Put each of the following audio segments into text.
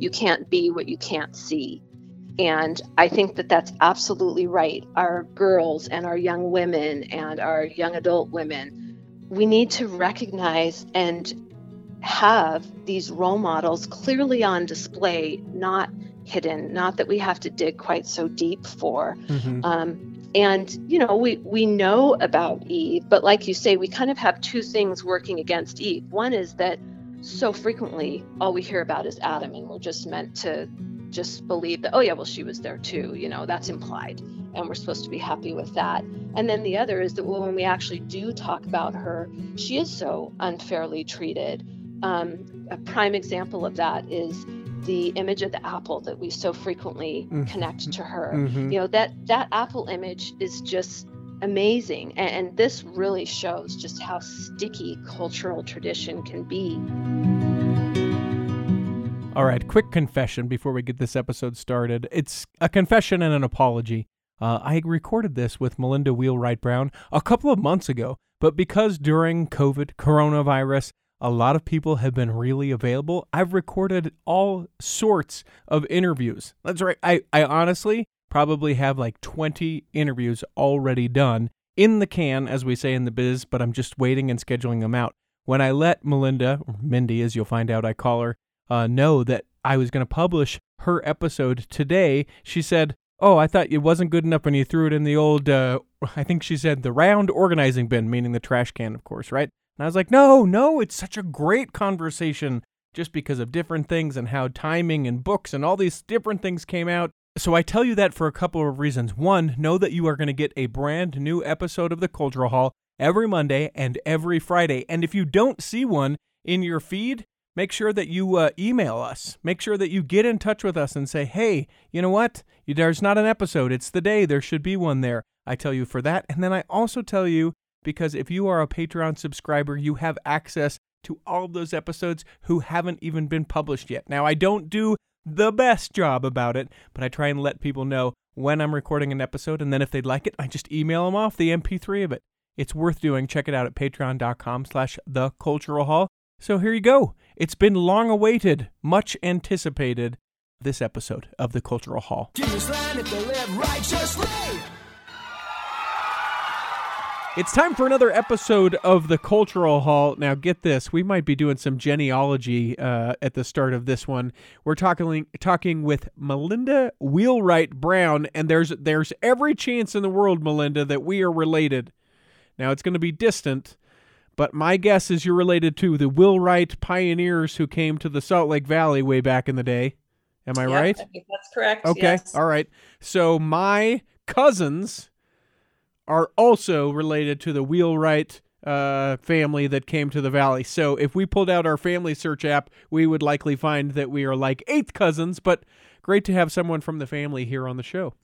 you can't be what you can't see. And I think that that's absolutely right. Our girls and our young women and our young adult women, we need to recognize and have these role models clearly on display, not hidden, not that we have to dig quite so deep for. Mm-hmm. Um, and you know, we we know about Eve, but like you say, we kind of have two things working against Eve. One is that so frequently all we hear about is Adam, and we're just meant to just believe that, oh yeah, well she was there too. You know, that's implied, and we're supposed to be happy with that. And then the other is that well, when we actually do talk about her, she is so unfairly treated. Um, a prime example of that is the image of the apple that we so frequently mm-hmm. connect to her. Mm-hmm. You know that that apple image is just amazing, and, and this really shows just how sticky cultural tradition can be. All right, quick confession before we get this episode started. It's a confession and an apology. Uh, I recorded this with Melinda Wheelwright Brown a couple of months ago, but because during COVID, coronavirus, a lot of people have been really available. I've recorded all sorts of interviews. That's right. I, I honestly probably have like 20 interviews already done in the can, as we say in the biz, but I'm just waiting and scheduling them out. When I let Melinda, or Mindy, as you'll find out I call her, uh, know that I was going to publish her episode today, she said, Oh, I thought it wasn't good enough when you threw it in the old, uh, I think she said the round organizing bin, meaning the trash can, of course, right? And I was like, no, no, it's such a great conversation just because of different things and how timing and books and all these different things came out. So I tell you that for a couple of reasons. One, know that you are going to get a brand new episode of the Cultural Hall every Monday and every Friday. And if you don't see one in your feed, make sure that you uh, email us. Make sure that you get in touch with us and say, hey, you know what? There's not an episode. It's the day. There should be one there. I tell you for that. And then I also tell you because if you are a Patreon subscriber, you have access to all of those episodes who haven't even been published yet. Now, I don't do the best job about it, but I try and let people know when I'm recording an episode, and then if they'd like it, I just email them off the MP3 of it. It's worth doing. Check it out at patreon.com slash the cultural hall. So here you go. It's been long awaited, much anticipated, this episode of the Cultural Hall. It's time for another episode of the Cultural Hall. Now, get this: we might be doing some genealogy uh, at the start of this one. We're talking talking with Melinda Wheelwright Brown, and there's there's every chance in the world, Melinda, that we are related. Now, it's going to be distant, but my guess is you're related to the Wheelwright pioneers who came to the Salt Lake Valley way back in the day. Am I right? I that's correct. Okay, yes. all right. So my cousins are also related to the wheelwright uh, family that came to the valley. So if we pulled out our family search app, we would likely find that we are like eighth cousins. But great to have someone from the family here on the show.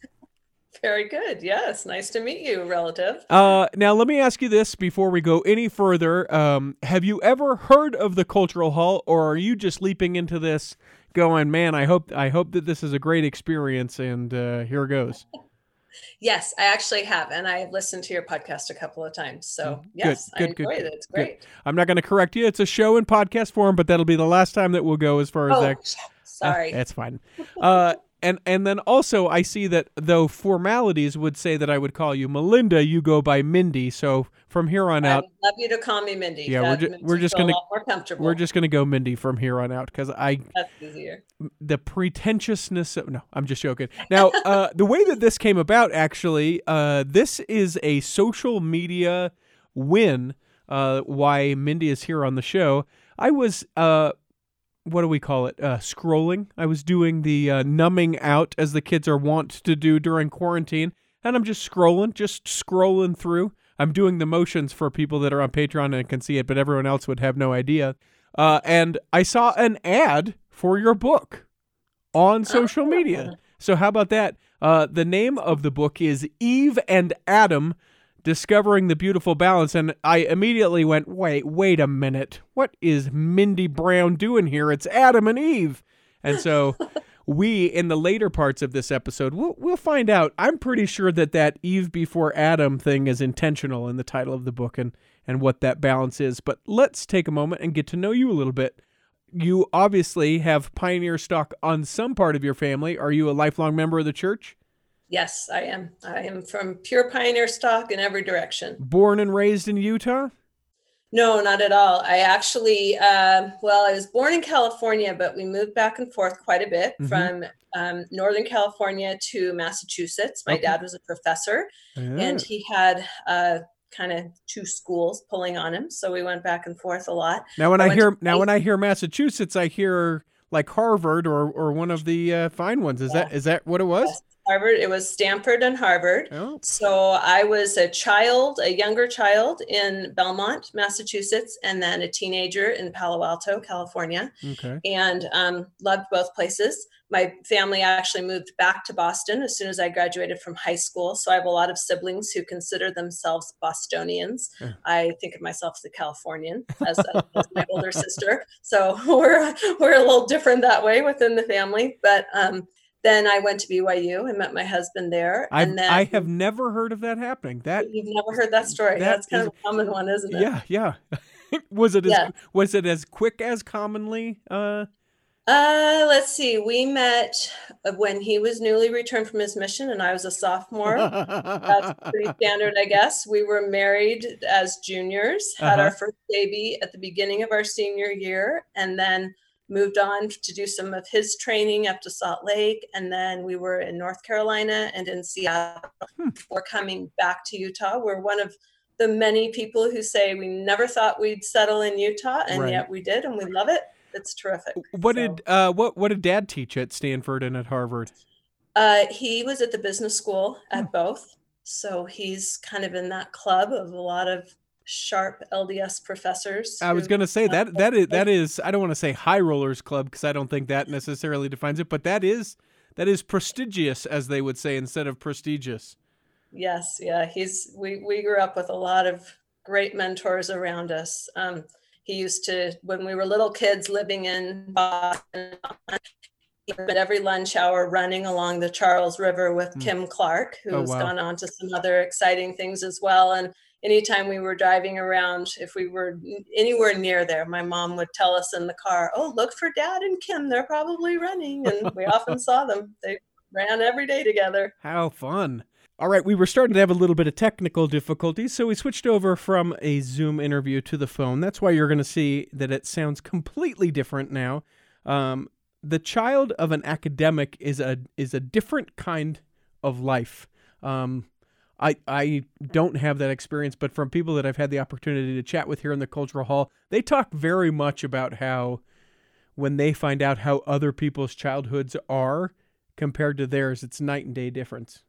Very good. Yes, nice to meet you, relative. Uh, now let me ask you this before we go any further. Um, have you ever heard of the Cultural Hall, or are you just leaping into this, going, "Man, I hope I hope that this is a great experience," and uh, here goes. Yes, I actually have, and I've listened to your podcast a couple of times. So mm, yes, good, good, I enjoyed good, it. It's great. Good. I'm not going to correct you. It's a show in podcast form, but that'll be the last time that we'll go as far as oh, that. Sorry, uh, that's fine. Uh, and and then also I see that though formalities would say that I would call you Melinda, you go by Mindy. So from here on out, love you to call me Mindy. Yeah, that we're, ju- we're just gonna more comfortable. We're just gonna go Mindy from here on out because I that's easier. The pretentiousness of no, I'm just joking. Now, uh, the way that this came about, actually, uh, this is a social media win. Uh, why Mindy is here on the show. I was uh what do we call it? Uh, scrolling. I was doing the uh, numbing out as the kids are wont to do during quarantine, and I'm just scrolling, just scrolling through. I'm doing the motions for people that are on Patreon and can see it, but everyone else would have no idea. Uh, and I saw an ad for your book on social media. Oh. So how about that? Uh, the name of the book is Eve and Adam discovering the beautiful balance and I immediately went, "Wait, wait a minute. What is Mindy Brown doing here? It's Adam and Eve." And so we in the later parts of this episode, we'll we'll find out. I'm pretty sure that that Eve before Adam thing is intentional in the title of the book and and what that balance is. But let's take a moment and get to know you a little bit. you obviously have pioneer stock on some part of your family. Are you a lifelong member of the church? Yes, I am. I am from pure pioneer stock in every direction. Born and raised in Utah? No, not at all. I actually, uh, well, I was born in California, but we moved back and forth quite a bit mm-hmm. from um, Northern California to Massachusetts. My okay. dad was a professor, yeah. and he had uh, kind of two schools pulling on him, so we went back and forth a lot. Now, when I, I hear now when I hear Massachusetts, I hear like Harvard or or one of the uh, fine ones. Is yeah. that is that what it was? Yes. Harvard. It was Stanford and Harvard. Oh. So I was a child, a younger child in Belmont, Massachusetts, and then a teenager in Palo Alto, California. Okay. And um, loved both places. My family actually moved back to Boston as soon as I graduated from high school. So I have a lot of siblings who consider themselves Bostonians. Yeah. I think of myself as a Californian, as, as my older sister. So we're we're a little different that way within the family, but. Um, then I went to BYU and met my husband there. I've, and then I have never heard of that happening. That you've never heard that story. That That's kind is, of a common one, isn't it? Yeah, yeah. was it as yeah. was it as quick as commonly? Uh... Uh, let's see. We met when he was newly returned from his mission, and I was a sophomore. That's pretty standard, I guess. We were married as juniors, had uh-huh. our first baby at the beginning of our senior year, and then moved on to do some of his training up to Salt Lake. And then we were in North Carolina and in Seattle. Hmm. We're coming back to Utah. We're one of the many people who say we never thought we'd settle in Utah, and right. yet we did, and we love it. It's terrific. What so, did uh, what what did Dad teach at Stanford and at Harvard? Uh, he was at the business school at hmm. both, so he's kind of in that club of a lot of sharp LDS professors. I was going to say that that is that is I don't want to say high rollers club because I don't think that necessarily defines it, but that is that is prestigious as they would say instead of prestigious. Yes, yeah, he's we we grew up with a lot of great mentors around us. Um, he used to when we were little kids living in Boston. But every lunch hour running along the Charles River with mm. Kim Clark, who's oh, wow. gone on to some other exciting things as well. And anytime we were driving around, if we were anywhere near there, my mom would tell us in the car, "Oh, look for Dad and Kim. They're probably running." And we often saw them. They ran every day together. How fun! All right, we were starting to have a little bit of technical difficulties, so we switched over from a Zoom interview to the phone. That's why you're going to see that it sounds completely different now. Um, the child of an academic is a is a different kind of life. Um, I I don't have that experience, but from people that I've had the opportunity to chat with here in the cultural hall, they talk very much about how when they find out how other people's childhoods are compared to theirs, it's night and day difference.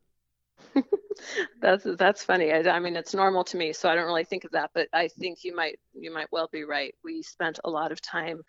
that's that's funny. I, I, mean, it's normal to me, so I don't really think of that. But I think you might you might well be right. We spent a lot of time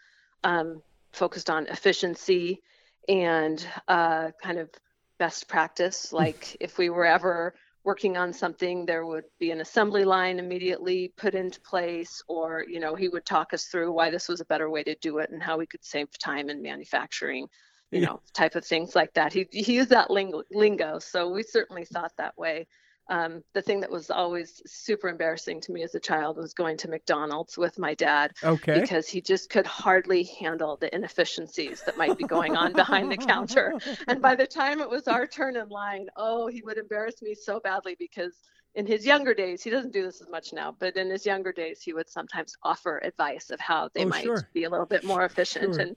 um, focused on efficiency and uh, kind of best practice. Like if we were ever working on something, there would be an assembly line immediately put into place, or you know, he would talk us through why this was a better way to do it and how we could save time in manufacturing, you yeah. know, type of things like that. He he used that lingo, lingo, so we certainly thought that way. Um, the thing that was always super embarrassing to me as a child was going to McDonald's with my dad. Okay. Because he just could hardly handle the inefficiencies that might be going on behind the counter. And by the time it was our turn in line, oh, he would embarrass me so badly because in his younger days, he doesn't do this as much now, but in his younger days, he would sometimes offer advice of how they oh, might sure. be a little bit more efficient. Sure. And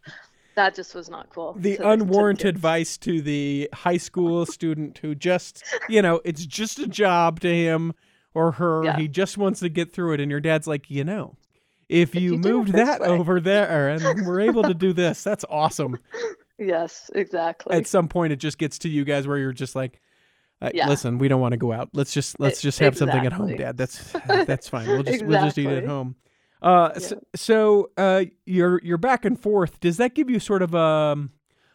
that just was not cool. The to, unwarranted to advice to the high school student who just, you know, it's just a job to him or her. Yeah. He just wants to get through it. And your dad's like, you know, if, if you, you moved that way. over there and we're able to do this, that's awesome. Yes, exactly. At some point, it just gets to you guys where you're just like, uh, yeah. listen, we don't want to go out. Let's just let's just have exactly. something at home, Dad. That's that's fine. We'll just exactly. we'll just eat at home. Uh, yeah. so, so uh, you're you're back and forth. Does that give you sort of um,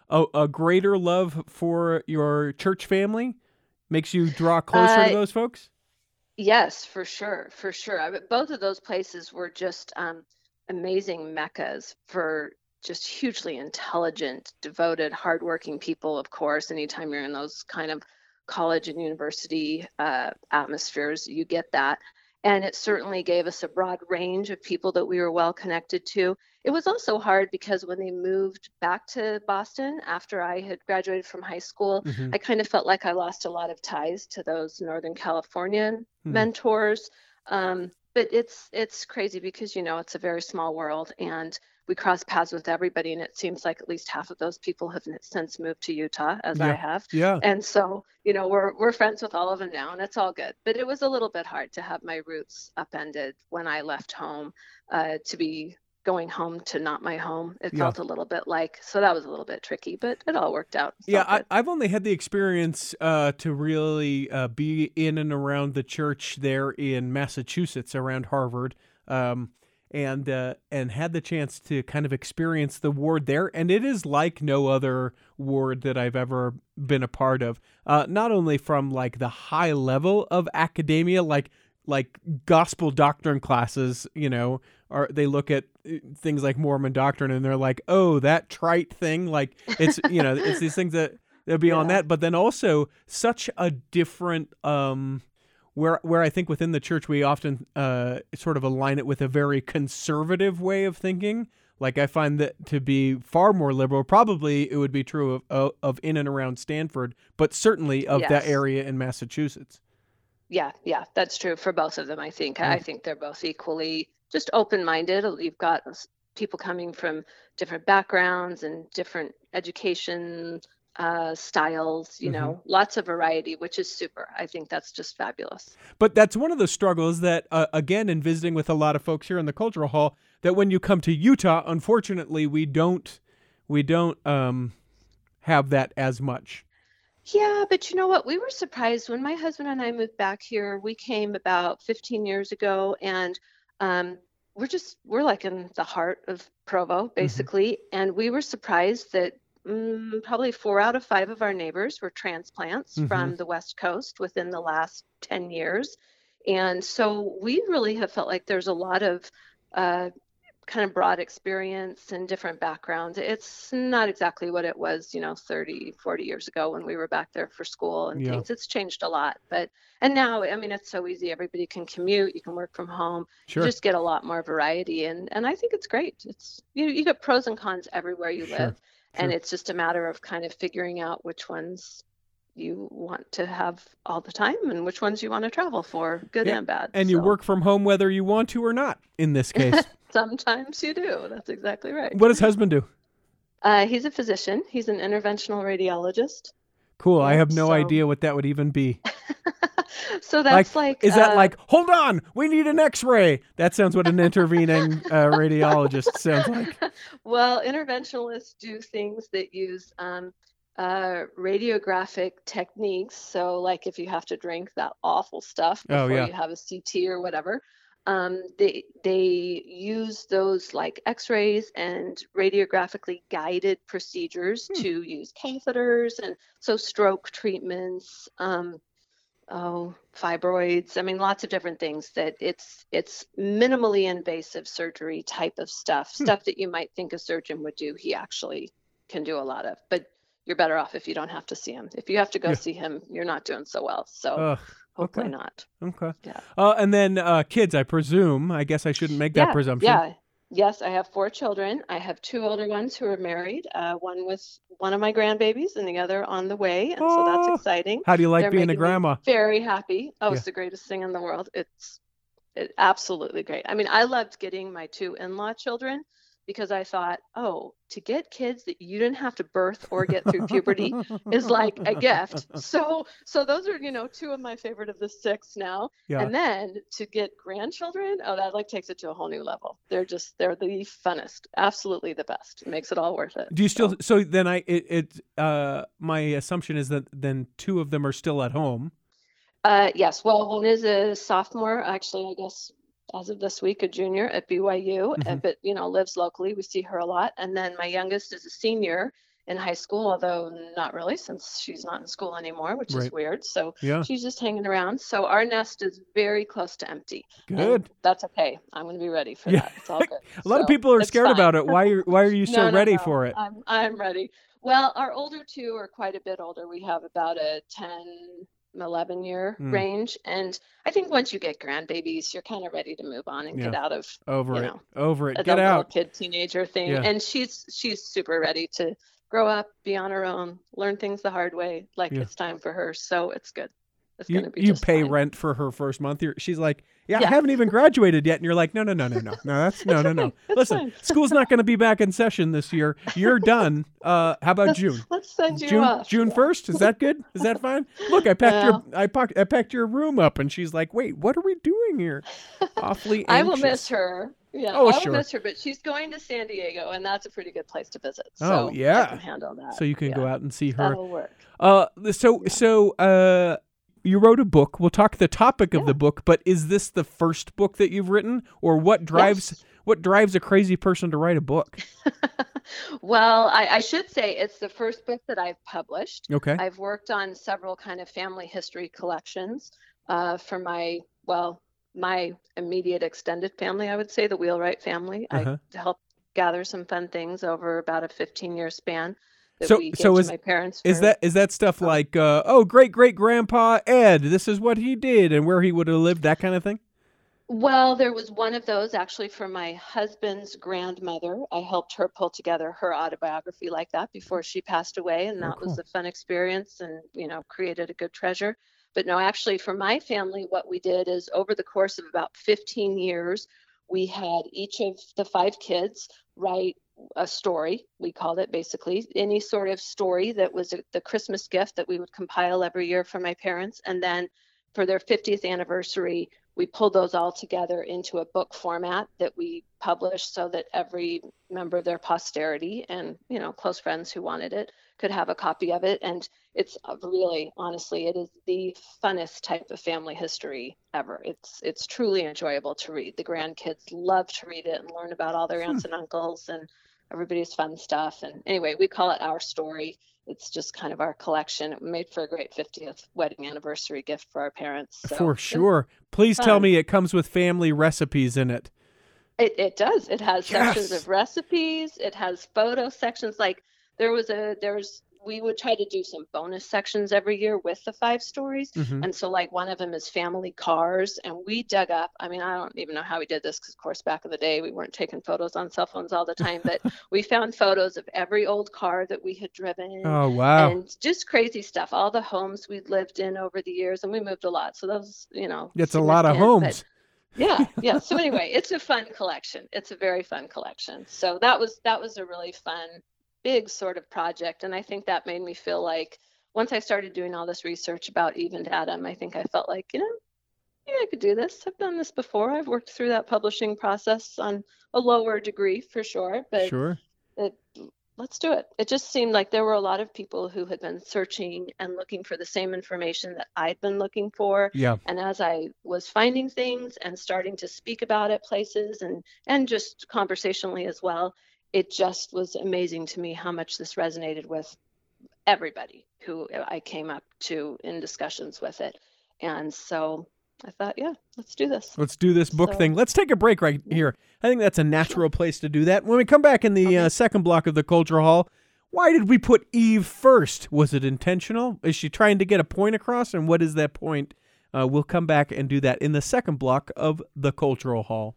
a a greater love for your church family? Makes you draw closer uh, to those folks? Yes, for sure, for sure. I, both of those places were just um, amazing meccas for just hugely intelligent, devoted, hardworking people. Of course, anytime you're in those kind of college and university uh, atmospheres, you get that and it certainly gave us a broad range of people that we were well connected to. It was also hard because when they moved back to Boston after I had graduated from high school, mm-hmm. I kind of felt like I lost a lot of ties to those Northern Californian mm-hmm. mentors. Um, but it's it's crazy because you know it's a very small world and we cross paths with everybody and it seems like at least half of those people have since moved to utah as yeah. i have. Yeah. And so you know we're we're friends with all of them now and it's all good. But it was a little bit hard to have my roots upended when i left home uh, to be going home to not my home. It yeah. felt a little bit like so that was a little bit tricky but it all worked out. Yeah I, have only had the experience uh, to really uh, be in and around the church there in massachusetts around harvard. Um, and uh, and had the chance to kind of experience the ward there, and it is like no other ward that I've ever been a part of. Uh, not only from like the high level of academia, like like gospel doctrine classes, you know, are they look at uh, things like Mormon doctrine and they're like, oh, that trite thing, like it's you know, it's these things that they'll be yeah. on that, but then also such a different um where where I think within the church we often uh, sort of align it with a very conservative way of thinking. Like I find that to be far more liberal. Probably it would be true of of, of in and around Stanford, but certainly of yes. that area in Massachusetts. Yeah, yeah, that's true for both of them. I think I think they're both equally just open minded. You've got people coming from different backgrounds and different education uh, styles, you mm-hmm. know, lots of variety, which is super. I think that's just fabulous. But that's one of the struggles that, uh, again, in visiting with a lot of folks here in the cultural hall, that when you come to Utah, unfortunately, we don't, we don't um, have that as much. Yeah, but you know what? We were surprised when my husband and I moved back here. We came about 15 years ago, and um, we're just we're like in the heart of Provo, mm-hmm. basically, mm-hmm. and we were surprised that mm, probably four out of five of our neighbors were transplants mm-hmm. from the West Coast within the last 10 years. And so we really have felt like there's a lot of uh, kind of broad experience and different backgrounds. It's not exactly what it was, you know, 30, 40 years ago when we were back there for school and yeah. things. It's changed a lot. But, and now, I mean, it's so easy. Everybody can commute, you can work from home, sure. you just get a lot more variety. And, and I think it's great. It's, you, you get pros and cons everywhere you sure. live and it's just a matter of kind of figuring out which ones you want to have all the time and which ones you want to travel for, good yeah. and bad. And so. you work from home whether you want to or not in this case. Sometimes you do. That's exactly right. What does husband do? Uh, he's a physician. He's an interventional radiologist. Cool. I have no so... idea what that would even be. so that's like, like is uh, that like hold on we need an x-ray that sounds what an intervening uh, radiologist sounds like well interventionalists do things that use um, uh, radiographic techniques so like if you have to drink that awful stuff oh, before oh, yeah. you have a ct or whatever um, they they use those like x-rays and radiographically guided procedures hmm. to use catheters and so stroke treatments um, oh fibroids i mean lots of different things that it's it's minimally invasive surgery type of stuff hmm. stuff that you might think a surgeon would do he actually can do a lot of but you're better off if you don't have to see him if you have to go yeah. see him you're not doing so well so uh, hopefully okay. not okay yeah uh, and then uh, kids i presume i guess i shouldn't make that presumption yeah Yes, I have four children. I have two older ones who are married. Uh, one with one of my grandbabies, and the other on the way, and oh, so that's exciting. How do you like They're being a grandma? Very happy. Oh, yeah. it's the greatest thing in the world. It's it, absolutely great. I mean, I loved getting my two in-law children because I thought, oh, to get kids that you didn't have to birth or get through puberty is like a gift. So so those are, you know, two of my favorite of the six now. Yeah. And then to get grandchildren, oh that like takes it to a whole new level. They're just they're the funnest. Absolutely the best. It makes it all worth it. Do you still so, so then I it, it uh my assumption is that then two of them are still at home. Uh, yes. Well, one is a sophomore, actually, I guess as of this week, a junior at BYU, mm-hmm. and, but you know lives locally. We see her a lot. And then my youngest is a senior in high school, although not really since she's not in school anymore, which right. is weird. So yeah. she's just hanging around. So our nest is very close to empty. Good. that's okay. I'm going to be ready for yeah. that. It's all good. a lot so, of people are scared fine. about it. Why are why are you so no, no, ready no. for it? I'm I'm ready. Well, our older two are quite a bit older. We have about a 10 11 year mm. range. And I think once you get grandbabies, you're kind of ready to move on and yeah. get out of over it, know, over it, get out, kid teenager thing. Yeah. And she's she's super ready to grow up, be on her own, learn things the hard way. Like yeah. it's time for her. So it's good. It's you, you pay fine. rent for her first month. You're, she's like, yeah, yeah, I haven't even graduated yet. And you're like, no, no, no, no, no, no, that's no, no, no. Listen, school's not going to be back in session this year. You're done. Uh, how about let's, June? Let's send you June, off. June first. Is that good? Is that fine? Look, I packed your, I packed, I packed your room up, and she's like, wait, what are we doing here? Awfully. Anxious. I will miss her. Yeah, oh, I will miss her, but she's going to San Diego, and that's a pretty good place to visit. So oh yeah, I can handle that. So you can yeah. go out and see her. That'll work. Uh, so yeah. so uh you wrote a book. We'll talk the topic of yeah. the book, but is this the first book that you've written, or what drives yes. what drives a crazy person to write a book? well, I, I, should say it's the first book that I've published. Okay. I've worked on several kind of family history collections uh, for my well, my immediate extended family. I would say the Wheelwright family. Uh-huh. I helped gather some fun things over about a 15 year span so so is my parents is that is that stuff oh. like uh, oh great great grandpa Ed this is what he did and where he would have lived that kind of thing? Well, there was one of those actually for my husband's grandmother. I helped her pull together her autobiography like that before she passed away, and oh, that oh, cool. was a fun experience and you know created a good treasure. But no, actually, for my family, what we did is over the course of about 15 years, we had each of the five kids write a story we called it basically any sort of story that was a, the christmas gift that we would compile every year for my parents. And then for their 50th anniversary we pulled those all together into a book format that we published so that every member of their posterity and you know close friends who wanted it could have a copy of it. And it's really honestly it is the funnest type of family history ever. It's it's truly enjoyable to read. The grandkids love to read it and learn about all their aunts hmm. and uncles and everybody's fun stuff. And anyway, we call it our story. It's just kind of our collection. It made for a great 50th wedding anniversary gift for our parents. So for sure. Please fun. tell me it comes with family recipes in it. It, it does. It has yes. sections of recipes. It has photo sections. Like there was a there was we would try to do some bonus sections every year with the five stories. Mm-hmm. And so, like, one of them is family cars. And we dug up, I mean, I don't even know how we did this because, of course, back in the day, we weren't taking photos on cell phones all the time, but we found photos of every old car that we had driven. Oh, wow. And just crazy stuff. All the homes we'd lived in over the years. And we moved a lot. So, those, you know, it's a lot of homes. yeah yeah so anyway it's a fun collection it's a very fun collection so that was that was a really fun big sort of project. And I think that made me feel like once I started doing all this research about Eve and Adam, I think I felt like, you know, yeah, I could do this. I've done this before. I've worked through that publishing process on a lower degree for sure. But sure. It, let's do it. It just seemed like there were a lot of people who had been searching and looking for the same information that I'd been looking for. Yeah. And as I was finding things and starting to speak about it places and and just conversationally as well, it just was amazing to me how much this resonated with everybody who I came up to in discussions with it. And so I thought, yeah, let's do this. Let's do this book so, thing. Let's take a break right here. I think that's a natural place to do that. When we come back in the okay. uh, second block of the Cultural Hall, why did we put Eve first? Was it intentional? Is she trying to get a point across? And what is that point? Uh, we'll come back and do that in the second block of the Cultural Hall.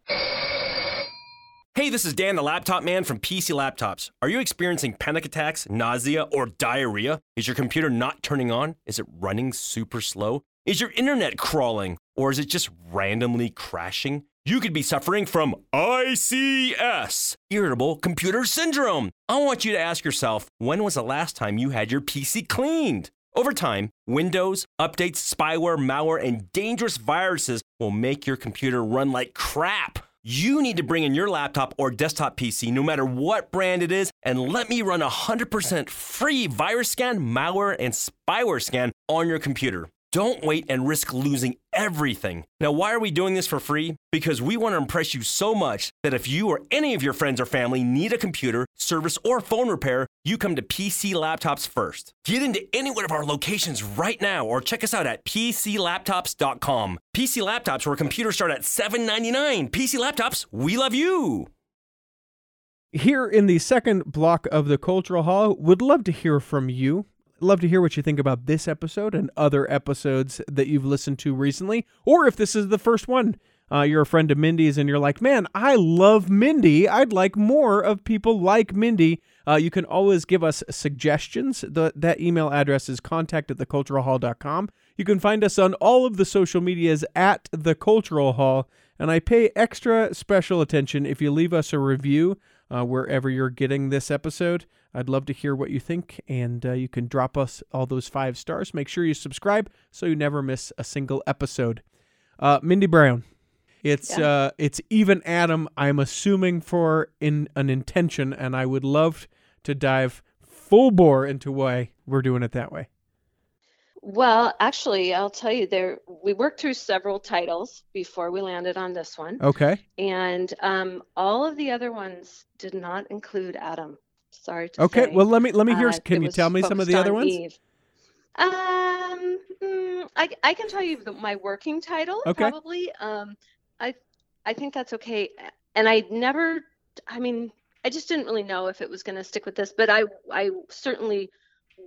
Hey, this is Dan, the laptop man from PC Laptops. Are you experiencing panic attacks, nausea, or diarrhea? Is your computer not turning on? Is it running super slow? Is your internet crawling? Or is it just randomly crashing? You could be suffering from ICS, Irritable Computer Syndrome. I want you to ask yourself when was the last time you had your PC cleaned? Over time, Windows, updates, spyware, malware, and dangerous viruses will make your computer run like crap. You need to bring in your laptop or desktop PC, no matter what brand it is, and let me run a 100% free virus scan, malware, and spyware scan on your computer. Don't wait and risk losing everything. Now, why are we doing this for free? Because we want to impress you so much that if you or any of your friends or family need a computer, service, or phone repair, you come to PC Laptops first. Get into any one of our locations right now or check us out at PCLaptops.com. PC Laptops, where computers start at $7.99. PC Laptops, we love you. Here in the second block of the Cultural Hall, would love to hear from you love to hear what you think about this episode and other episodes that you've listened to recently, or if this is the first one. Uh, you're a friend of Mindy's and you're like, man, I love Mindy. I'd like more of people like Mindy. Uh, you can always give us suggestions. The, that email address is contact at theculturalhall.com. You can find us on all of the social medias at The Cultural Hall. And I pay extra special attention if you leave us a review uh, wherever you're getting this episode. I'd love to hear what you think, and uh, you can drop us all those five stars. Make sure you subscribe so you never miss a single episode. Uh, Mindy Brown, it's yeah. uh, it's Eve and Adam. I'm assuming for in an intention, and I would love to dive full bore into why we're doing it that way. Well, actually, I'll tell you there. We worked through several titles before we landed on this one. Okay. And um, all of the other ones did not include Adam. Sorry to okay, say. well let me let me hear. Uh, can you tell me some of the other ones? Eve. Um, mm, I I can tell you the, my working title okay. probably. Um, I I think that's okay. And I never. I mean, I just didn't really know if it was going to stick with this, but I I certainly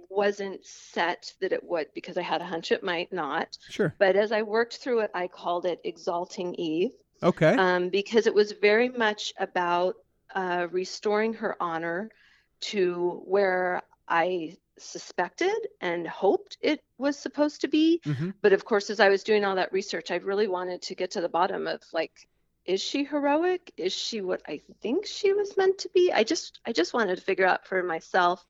wasn't set that it would because I had a hunch it might not. Sure. But as I worked through it, I called it Exalting Eve. Okay. Um, because it was very much about uh, restoring her honor to where I suspected and hoped it was supposed to be. Mm-hmm. But of course, as I was doing all that research, I really wanted to get to the bottom of like, is she heroic? Is she what I think she was meant to be? I just I just wanted to figure out for myself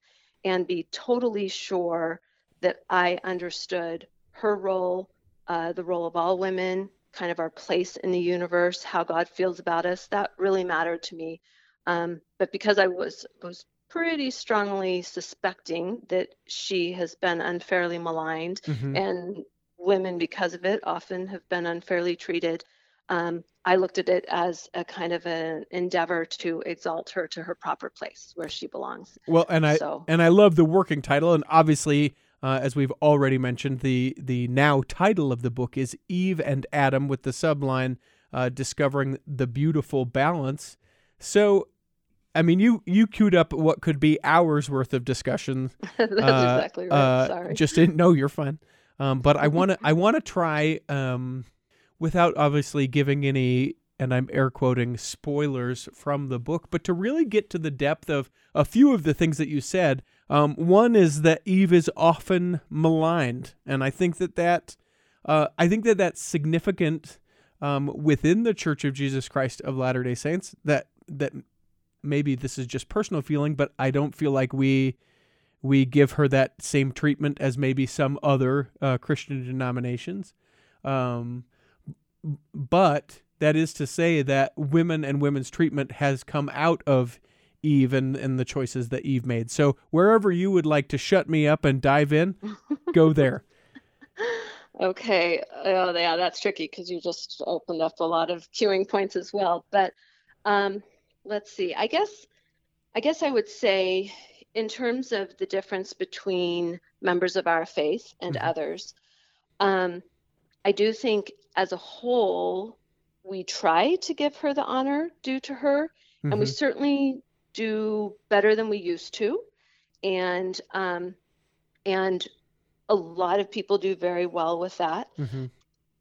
and be totally sure that I understood her role, uh, the role of all women, kind of our place in the universe, how God feels about us. That really mattered to me. Um, but because I was was pretty strongly suspecting that she has been unfairly maligned mm-hmm. and women because of it often have been unfairly treated um, i looked at it as a kind of an endeavor to exalt her to her proper place where she belongs well and i so. and i love the working title and obviously uh, as we've already mentioned the the now title of the book is eve and adam with the subline uh, discovering the beautiful balance so I mean, you you queued up what could be hours worth of discussion. That's uh, exactly right. Uh, Sorry. Just didn't know you're fine. Um, but I want to I want to try um, without obviously giving any and I'm air quoting spoilers from the book, but to really get to the depth of a few of the things that you said. Um, one is that Eve is often maligned, and I think that that uh, I think that that's significant um, within the Church of Jesus Christ of Latter Day Saints. That that maybe this is just personal feeling, but I don't feel like we we give her that same treatment as maybe some other uh, Christian denominations. Um, but that is to say that women and women's treatment has come out of Eve and, and the choices that Eve made. So wherever you would like to shut me up and dive in, go there. Okay. Oh, yeah, that's tricky because you just opened up a lot of queuing points as well. But um, let's see. I guess I guess I would say in terms of the difference between members of our faith and mm-hmm. others, um, I do think as a whole we try to give her the honor due to her, mm-hmm. and we mm-hmm. certainly do better than we used to, and um, and a lot of people do very well with that. Mm-hmm.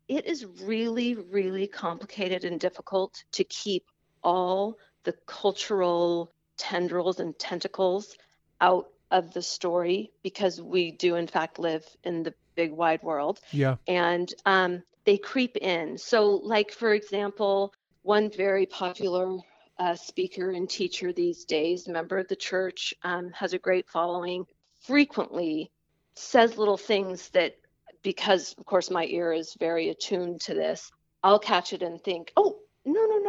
It is really, really complicated and difficult to keep all the cultural tendrils and tentacles out of the story because we do in fact live in the big wide world. Yeah. And um, they creep in. So like for example one very popular uh, speaker and teacher these days member of the church um, has a great following frequently says little things that because of course my ear is very attuned to this i'll catch it and think oh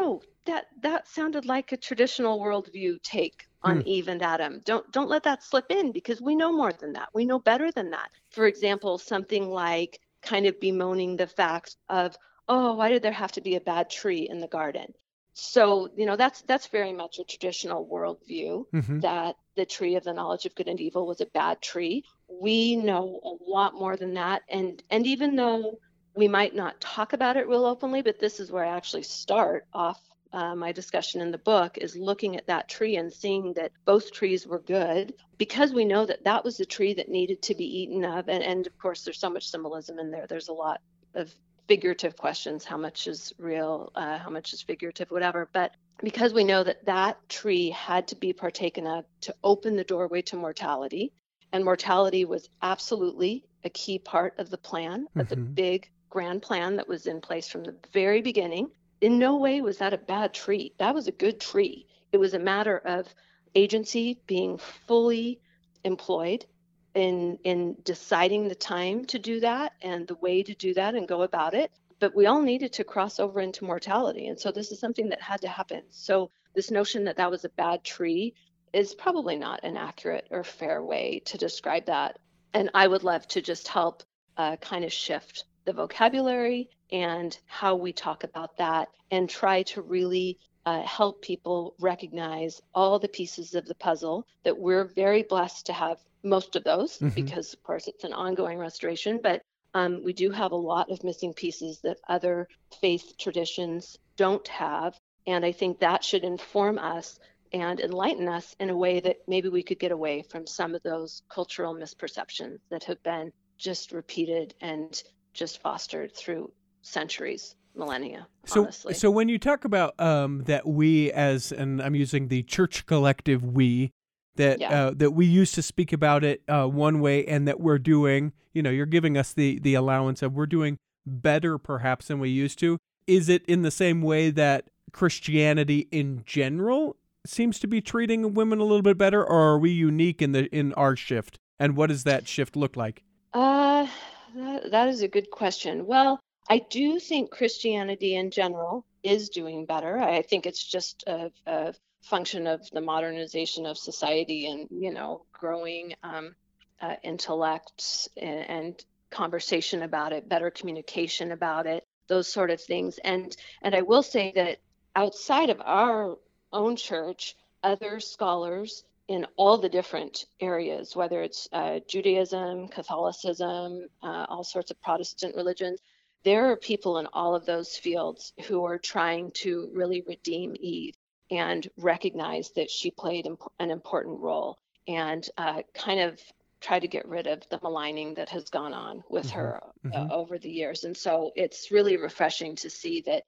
no no no that that sounded like a traditional worldview take on hmm. Eve and Adam. Don't don't let that slip in because we know more than that. We know better than that. For example, something like kind of bemoaning the fact of, oh, why did there have to be a bad tree in the garden? So, you know, that's that's very much a traditional worldview mm-hmm. that the tree of the knowledge of good and evil was a bad tree. We know a lot more than that. And and even though we might not talk about it real openly, but this is where I actually start off uh, my discussion in the book is looking at that tree and seeing that both trees were good because we know that that was the tree that needed to be eaten of. And, and of course, there's so much symbolism in there. There's a lot of figurative questions how much is real, uh, how much is figurative, whatever. But because we know that that tree had to be partaken of to open the doorway to mortality, and mortality was absolutely a key part of the plan, mm-hmm. the big grand plan that was in place from the very beginning. In no way was that a bad tree. That was a good tree. It was a matter of agency being fully employed in in deciding the time to do that and the way to do that and go about it but we all needed to cross over into mortality and so this is something that had to happen so this notion that that was a bad tree is probably not an accurate or fair way to describe that and i would love to just help uh, kind of shift the vocabulary and how we talk about that and try to really uh, help people recognize all the pieces of the puzzle that we're very blessed to have most of those mm-hmm. because, of course, it's an ongoing restoration. But um, we do have a lot of missing pieces that other faith traditions don't have. And I think that should inform us and enlighten us in a way that maybe we could get away from some of those cultural misperceptions that have been just repeated and just fostered through centuries millennia so honestly. so when you talk about um, that we as and i'm using the church collective we that yeah. uh, that we used to speak about it uh, one way and that we're doing you know you're giving us the the allowance of we're doing better perhaps than we used to is it in the same way that christianity in general seems to be treating women a little bit better or are we unique in the in our shift and what does that shift look like uh that, that is a good question. Well i do think christianity in general is doing better. I think it's just a, a function of the modernization of society and you know growing um, uh, intellect and, and conversation about it better communication about it those sort of things. And and i will say that outside of our own church other scholars in all the different areas whether it's uh, judaism catholicism uh, all sorts of protestant religions there are people in all of those fields who are trying to really redeem eve and recognize that she played imp- an important role and uh, kind of try to get rid of the maligning that has gone on with mm-hmm. her uh, mm-hmm. over the years. And so it's really refreshing to see that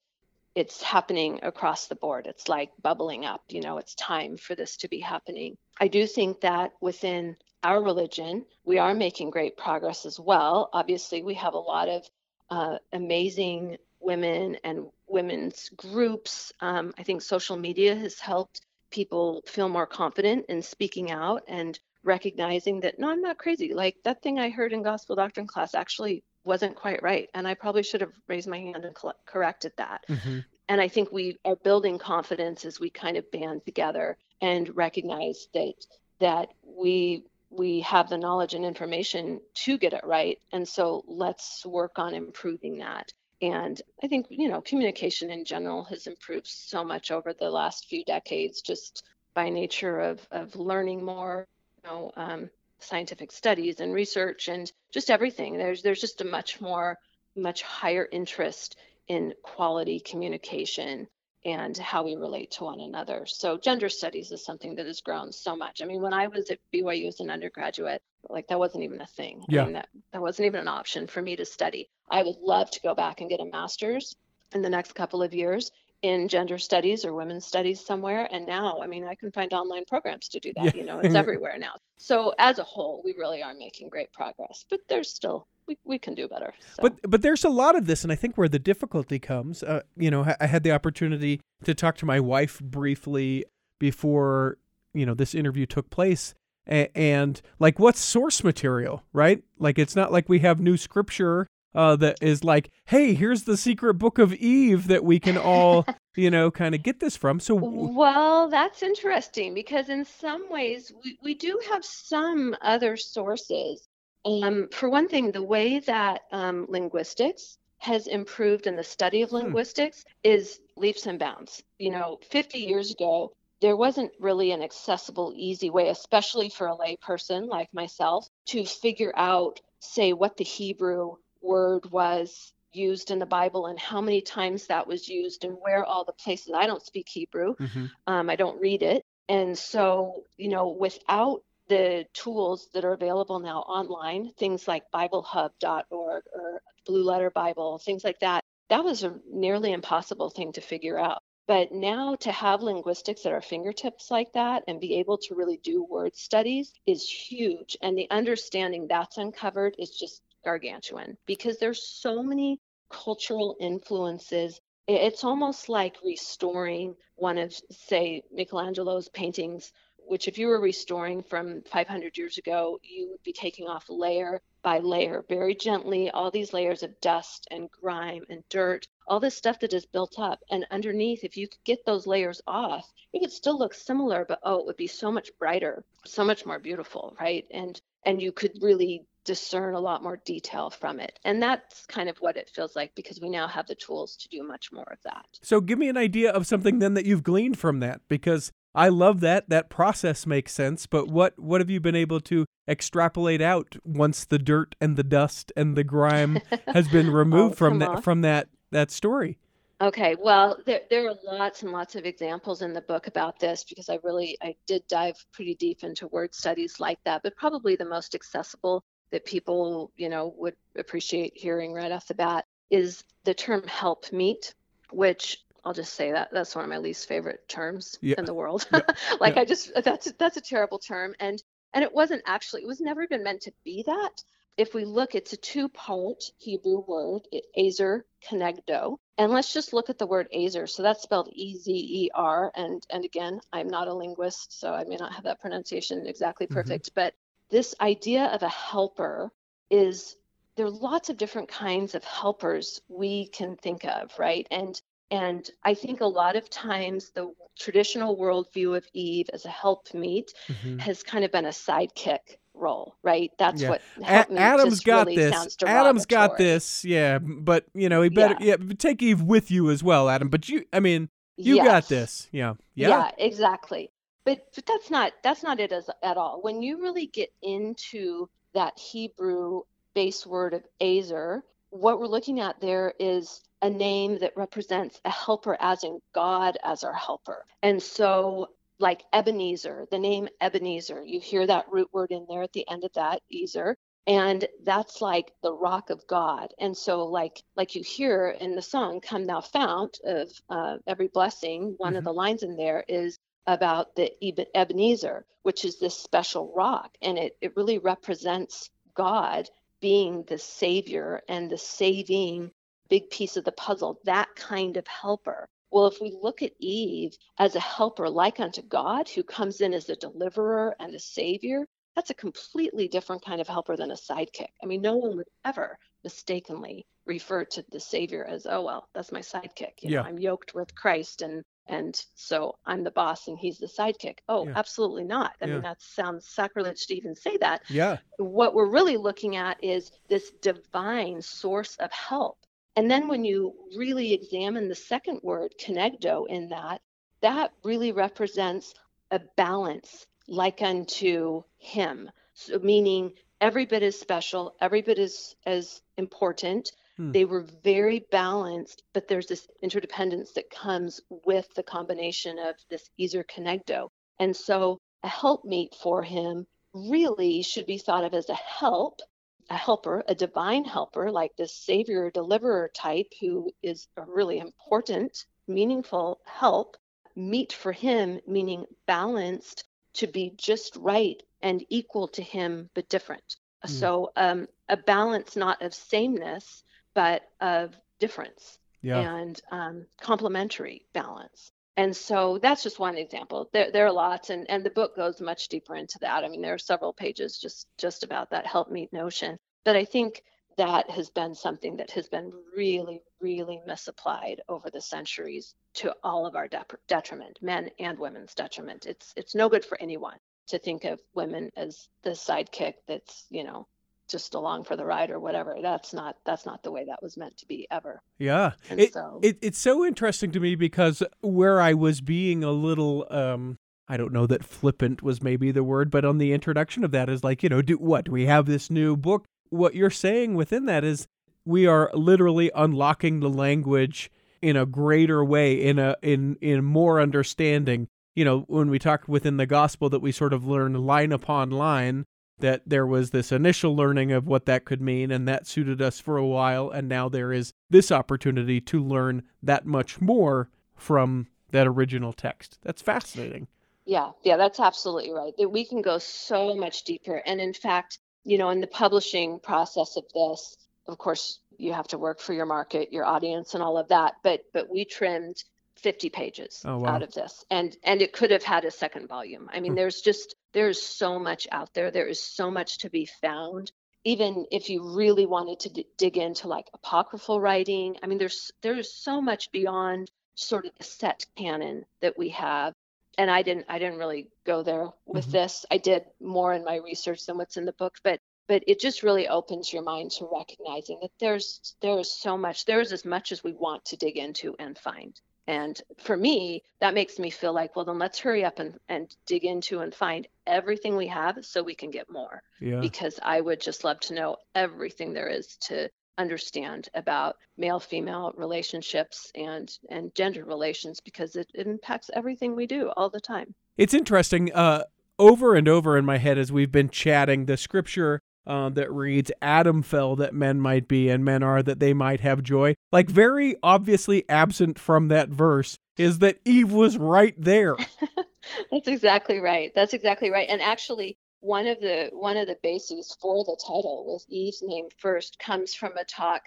it's happening across the board. It's like bubbling up, you know, it's time for this to be happening. I do think that within our religion, we are making great progress as well. Obviously, we have a lot of uh, amazing women and women's groups. Um, I think social media has helped people feel more confident in speaking out and recognizing that no, I'm not crazy. Like that thing I heard in gospel doctrine class actually wasn't quite right. And I probably should have raised my hand and corrected that. Mm-hmm. And I think we are building confidence as we kind of band together and recognize that that we we have the knowledge and information to get it right. And so let's work on improving that. And I think, you know, communication in general has improved so much over the last few decades just by nature of, of learning more, you know, um, scientific studies and research and just everything. There's there's just a much more, much higher interest in quality communication and how we relate to one another. So gender studies is something that has grown so much. I mean, when I was at BYU as an undergraduate, like that wasn't even a thing. Yeah. I mean, that, that wasn't even an option for me to study. I would love to go back and get a master's in the next couple of years in gender studies or women's studies somewhere. And now, I mean, I can find online programs to do that. Yeah. You know, it's everywhere now. So as a whole, we really are making great progress, but there's still we, we can do better. So. But but there's a lot of this, and I think where the difficulty comes, uh, you know, I had the opportunity to talk to my wife briefly before you know this interview took place, and, and like what's source material, right? Like it's not like we have new scripture uh, that is like, hey, here's the secret book of Eve that we can all, you know, kind of get this from. So, well, that's interesting because in some ways we, we do have some other sources um, for one thing, the way that um, linguistics has improved in the study of hmm. linguistics hmm. is leaps and bounds. You know, 50 years ago, there wasn't really an accessible, easy way, especially for a layperson like myself, to figure out, say, what the Hebrew word was used in the Bible and how many times that was used and where all the places. I don't speak Hebrew, mm-hmm. um, I don't read it. And so, you know, without the tools that are available now online, things like BibleHub.org or Blue Letter Bible, things like that, that was a nearly impossible thing to figure out. But now to have linguistics at our fingertips like that and be able to really do word studies is huge. And the understanding that's uncovered is just gargantuan because there's so many cultural influences. It's almost like restoring one of, say, Michelangelo's paintings which if you were restoring from 500 years ago, you would be taking off layer by layer, very gently, all these layers of dust and grime and dirt, all this stuff that is built up. And underneath, if you could get those layers off, it would still look similar, but oh, it would be so much brighter, so much more beautiful, right? And and you could really discern a lot more detail from it. And that's kind of what it feels like because we now have the tools to do much more of that. So give me an idea of something then that you've gleaned from that because I love that. That process makes sense. But what what have you been able to extrapolate out once the dirt and the dust and the grime has been oh, removed oh, from that from that that story? Okay, well, there there are lots and lots of examples in the book about this because I really I did dive pretty deep into word studies like that. But probably the most accessible that people you know would appreciate hearing right off the bat is the term help meet, which I'll just say that that's one of my least favorite terms yeah. in the world. Yeah. like yeah. I just that's that's a terrible term and and it wasn't actually it was never even meant to be that. If we look, it's a two-part Hebrew word, ezer kenegdo. And let's just look at the word ezer. So that's spelled E-Z-E-R. And and again, I'm not a linguist, so I may not have that pronunciation exactly mm-hmm. perfect. Mm-hmm. But this idea of a helper is there are lots of different kinds of helpers we can think of, right? And and I think a lot of times the traditional worldview of Eve as a helpmeet mm-hmm. has kind of been a sidekick role, right? That's yeah. what a- Adam's got really this. Adam's got this, yeah. But you know, he better yeah. yeah. take Eve with you as well, Adam. But you, I mean, you yes. got this, yeah, yeah, yeah, exactly. But but that's not that's not it as at all. When you really get into that Hebrew base word of Ezer, what we're looking at there is a name that represents a helper as in God as our helper. And so like Ebenezer, the name Ebenezer, you hear that root word in there at the end of that, Ezer, and that's like the rock of God. And so like like you hear in the song "Come Thou Fount" of uh, every blessing, one mm-hmm. of the lines in there is about the Ebenezer, which is this special rock, and it it really represents God being the savior and the saving big piece of the puzzle, that kind of helper. Well, if we look at Eve as a helper like unto God, who comes in as a deliverer and a savior, that's a completely different kind of helper than a sidekick. I mean, no one would ever mistakenly refer to the savior as, oh well, that's my sidekick. You yeah. know, I'm yoked with Christ and and so I'm the boss and he's the sidekick. Oh, yeah. absolutely not. I yeah. mean, that sounds sacrilege to even say that. Yeah. What we're really looking at is this divine source of help and then when you really examine the second word, kenegdo, in that, that really represents a balance like unto him. So meaning every bit is special, every bit is as important. Hmm. They were very balanced, but there's this interdependence that comes with the combination of this Ezer Kenegdo. And so a helpmeet for him really should be thought of as a help a helper, a divine helper, like this savior deliverer type, who is a really important, meaningful help, meet for him, meaning balanced to be just right and equal to him, but different. Mm. So um, a balance not of sameness, but of difference yeah. and um, complementary balance. And so that's just one example. There, there are lots and, and the book goes much deeper into that. I mean there are several pages just just about that help helpmeet notion. But i think that has been something that has been really really misapplied over the centuries to all of our de- detriment men and women's detriment. It's it's no good for anyone to think of women as the sidekick that's you know just along for the ride or whatever. That's not that's not the way that was meant to be ever. Yeah. It, so, it, it's so interesting to me because where I was being a little um I don't know that flippant was maybe the word, but on the introduction of that is like, you know, do what? Do we have this new book? What you're saying within that is we are literally unlocking the language in a greater way, in a in in more understanding. You know, when we talk within the gospel that we sort of learn line upon line that there was this initial learning of what that could mean and that suited us for a while and now there is this opportunity to learn that much more from that original text. That's fascinating. Yeah, yeah, that's absolutely right. That we can go so much deeper and in fact, you know, in the publishing process of this, of course, you have to work for your market, your audience and all of that, but but we trimmed 50 pages oh, wow. out of this and and it could have had a second volume i mean there's just there's so much out there. There is so much to be found. Even if you really wanted to d- dig into like apocryphal writing i mean there's there's so much beyond sort of the set canon that we have. And i didn't i didn't really go there with mm-hmm. this. I did more in my research than what's in the book but but it just really opens your mind to recognizing that there's there is so much there's as much as we want to dig into and find and for me, that makes me feel like, well, then let's hurry up and, and dig into and find everything we have so we can get more. Yeah. Because I would just love to know everything there is to understand about male female relationships and and gender relations because it, it impacts everything we do all the time. It's interesting. Uh over and over in my head as we've been chatting, the scripture uh, that reads, Adam fell that men might be, and men are that they might have joy. Like, very obviously absent from that verse is that Eve was right there. That's exactly right. That's exactly right. And actually, one of the one of the bases for the title with Eve's name first comes from a talk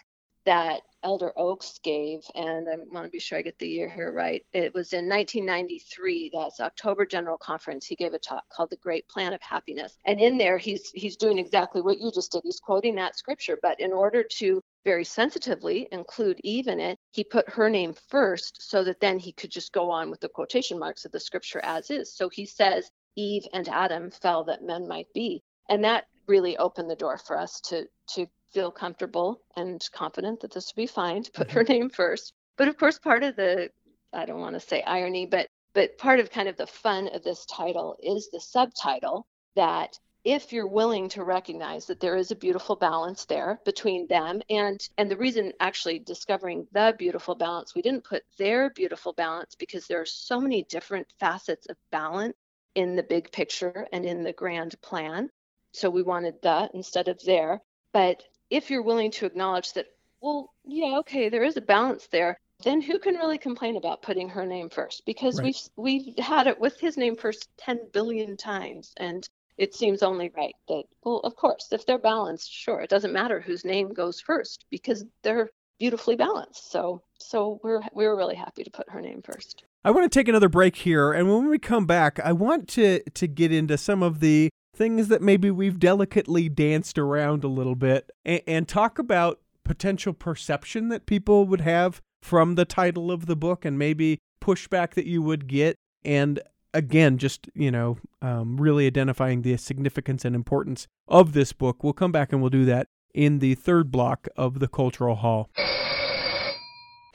that Elder Oaks gave, and I want to be sure I get the year here right. It was in 1993. That's October General Conference. He gave a talk called "The Great Plan of Happiness," and in there, he's he's doing exactly what you just did. He's quoting that scripture, but in order to very sensitively include Eve in it, he put her name first, so that then he could just go on with the quotation marks of the scripture as is. So he says, "Eve and Adam fell that men might be," and that really opened the door for us to to feel comfortable and confident that this would be fine to put her mm-hmm. name first. But of course, part of the, I don't want to say irony, but but part of kind of the fun of this title is the subtitle that if you're willing to recognize that there is a beautiful balance there between them and and the reason actually discovering the beautiful balance we didn't put their beautiful balance because there are so many different facets of balance in the big picture and in the grand plan so we wanted the instead of there but if you're willing to acknowledge that, well, yeah, okay, there is a balance there, then who can really complain about putting her name first? Because right. we've we've had it with his name first 10 billion times, and it seems only right that, well, of course, if they're balanced, sure, it doesn't matter whose name goes first because they're beautifully balanced. So so we're we were really happy to put her name first. I want to take another break here, and when we come back, I want to to get into some of the things that maybe we've delicately danced around a little bit and, and talk about potential perception that people would have from the title of the book and maybe pushback that you would get. And again, just, you know, um, really identifying the significance and importance of this book. We'll come back and we'll do that in the third block of the Cultural Hall.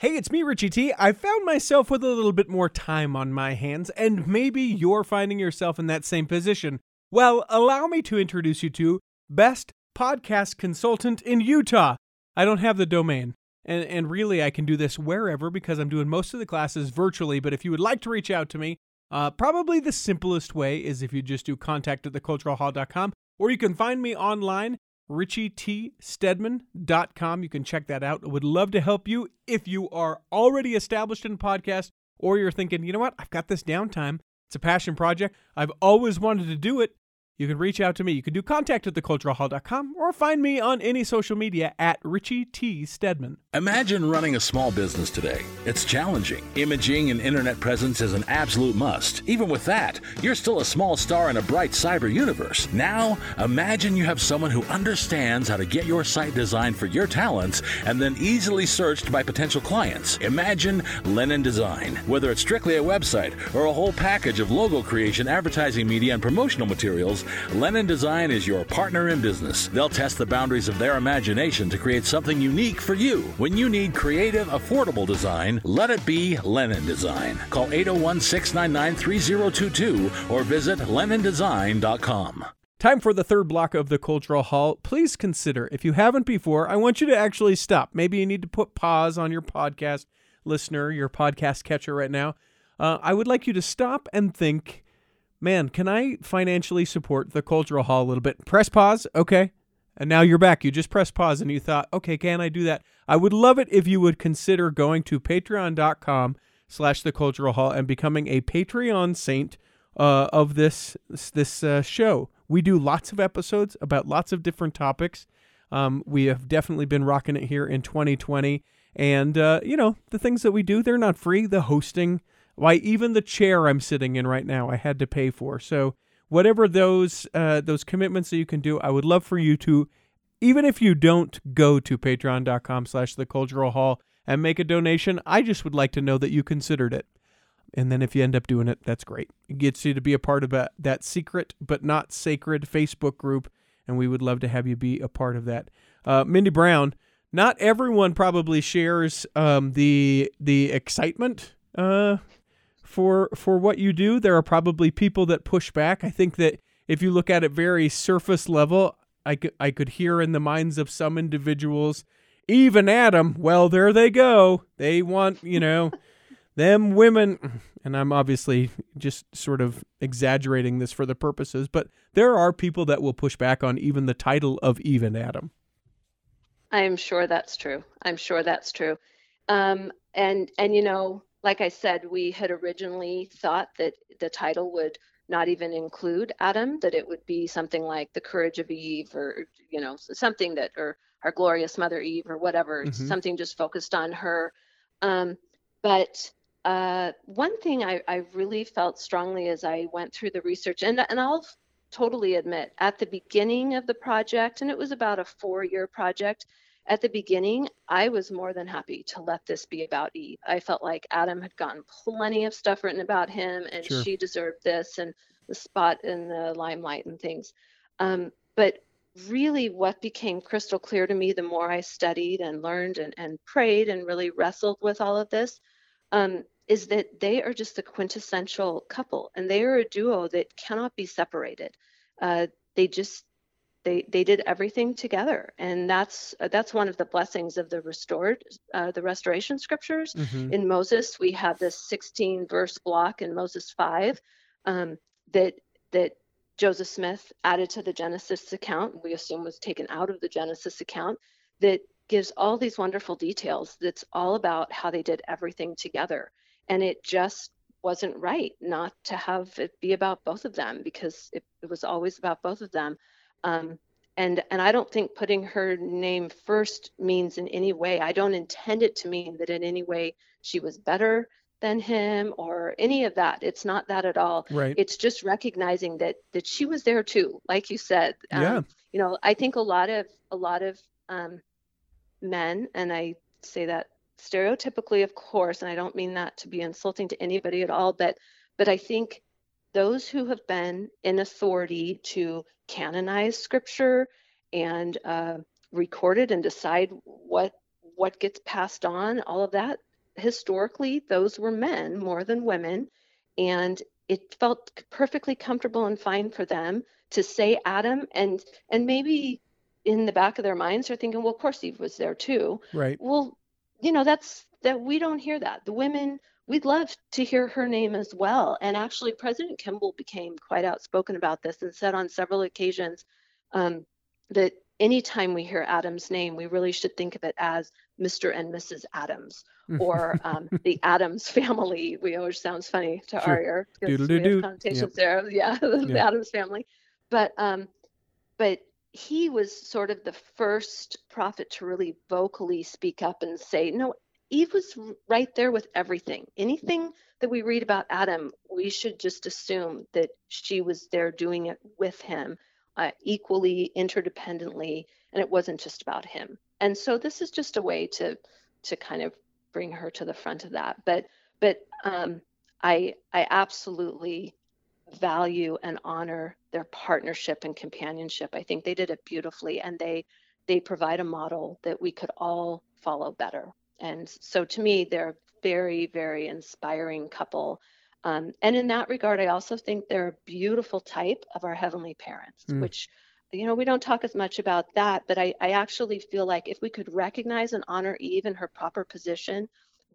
Hey, it's me, Richie T. I found myself with a little bit more time on my hands, and maybe you're finding yourself in that same position. Well, allow me to introduce you to Best Podcast Consultant in Utah. I don't have the domain. And, and really, I can do this wherever because I'm doing most of the classes virtually. But if you would like to reach out to me, uh, probably the simplest way is if you just do contact at theculturalhall.com or you can find me online, richietstedman.com. You can check that out. I would love to help you if you are already established in podcast or you're thinking, you know what, I've got this downtime. It's a passion project. I've always wanted to do it you can reach out to me. You can do contact at theculturalhall.com or find me on any social media at Richie T. Stedman. Imagine running a small business today. It's challenging. Imaging and internet presence is an absolute must. Even with that, you're still a small star in a bright cyber universe. Now, imagine you have someone who understands how to get your site designed for your talents and then easily searched by potential clients. Imagine Lennon Design. Whether it's strictly a website or a whole package of logo creation, advertising media, and promotional materials, Lennon Design is your partner in business. They'll test the boundaries of their imagination to create something unique for you. When you need creative, affordable design, let it be Lennon Design. Call 801 699 3022 or visit LennonDesign.com. Time for the third block of the Cultural Hall. Please consider, if you haven't before, I want you to actually stop. Maybe you need to put pause on your podcast listener, your podcast catcher right now. Uh, I would like you to stop and think, man, can I financially support the Cultural Hall a little bit? Press pause. Okay. And now you're back. You just press pause and you thought, okay, can I do that? I would love it if you would consider going to patreon.com slash the cultural hall and becoming a Patreon saint uh, of this this uh, show. We do lots of episodes about lots of different topics. Um, we have definitely been rocking it here in 2020. And, uh, you know, the things that we do, they're not free. The hosting, why, even the chair I'm sitting in right now, I had to pay for. So, whatever those uh, those commitments that you can do, I would love for you to, even if you don't go to patreon.com slash the cultural hall and make a donation, I just would like to know that you considered it. And then if you end up doing it, that's great. It gets you to be a part of that secret but not sacred Facebook group, and we would love to have you be a part of that. Uh, Mindy Brown, not everyone probably shares um, the the excitement uh, for for what you do. There are probably people that push back. I think that if you look at it very surface level, I could I could hear in the minds of some individuals, Eve and Adam. Well, there they go. They want you know them women, and I'm obviously just sort of exaggerating this for the purposes, but there are people that will push back on even the title of Eve and Adam. I'm sure that's true. I'm sure that's true. Um, and and you know, like I said, we had originally thought that the title would not even include Adam, that it would be something like the courage of Eve, or you know, something that, or our glorious mother Eve, or whatever, mm-hmm. something just focused on her. Um, but uh, one thing I, I, really felt strongly as I went through the research, and, and I'll totally admit, at the beginning of the project, and it was about a four year project, at the beginning, I was more than happy to let this be about Eve. I felt like Adam had gotten plenty of stuff written about him, and sure. she deserved this and the spot in the limelight and things. Um, but really, what became crystal clear to me the more I studied and learned and, and prayed and really wrestled with all of this um, is that they are just the quintessential couple and they are a duo that cannot be separated. Uh, they just they they did everything together. And that's uh, that's one of the blessings of the restored uh, the restoration scriptures. Mm-hmm. in moses we have this 16 verse block in moses 5 um, that that joseph smith added to the genesis account we assume was taken out of the genesis account that gives all these wonderful details that's all about how they did everything together. And it just wasn't right not to have it be about both of them because it, it was always about both of them um, and and i don't think putting her name first means in any way i don't intend it to mean that in any way she was better than him or any of that. It's not that at all. Right. It's just recognizing that that she was there too like you said. Um, yeah. you know i think a lot of a lot of um, men and i say that stereotypically, of course, and I don't mean that to be insulting to anybody at all, but but I think those who have been in authority to canonize scripture and uh, record it and decide what what gets passed on, all of that, historically, those were men more than women, and it felt perfectly comfortable and fine for them to say Adam and and maybe in the back of their minds are thinking, well, of course Eve was there too. Right. Well, you know that's that we don't hear that the women we'd love to hear her name as well and actually president kimball became quite outspoken about this and said on several occasions um, that anytime we hear adam's name we really should think of it as mr and mrs adams or um, the adams family we always sounds funny to sure. Arier because we have connotations yep. there yeah the yep. adams family but um but he was sort of the first prophet to really vocally speak up and say, no, Eve was right there with everything. Anything that we read about Adam, we should just assume that she was there doing it with him, uh, equally, interdependently, and it wasn't just about him. And so this is just a way to to kind of bring her to the front of that. But but um, I I absolutely value and honor their partnership and companionship. I think they did it beautifully and they they provide a model that we could all follow better. And so to me, they're a very, very inspiring couple. Um, and in that regard, I also think they're a beautiful type of our heavenly parents, mm. which, you know, we don't talk as much about that, but I, I actually feel like if we could recognize and honor Eve in her proper position,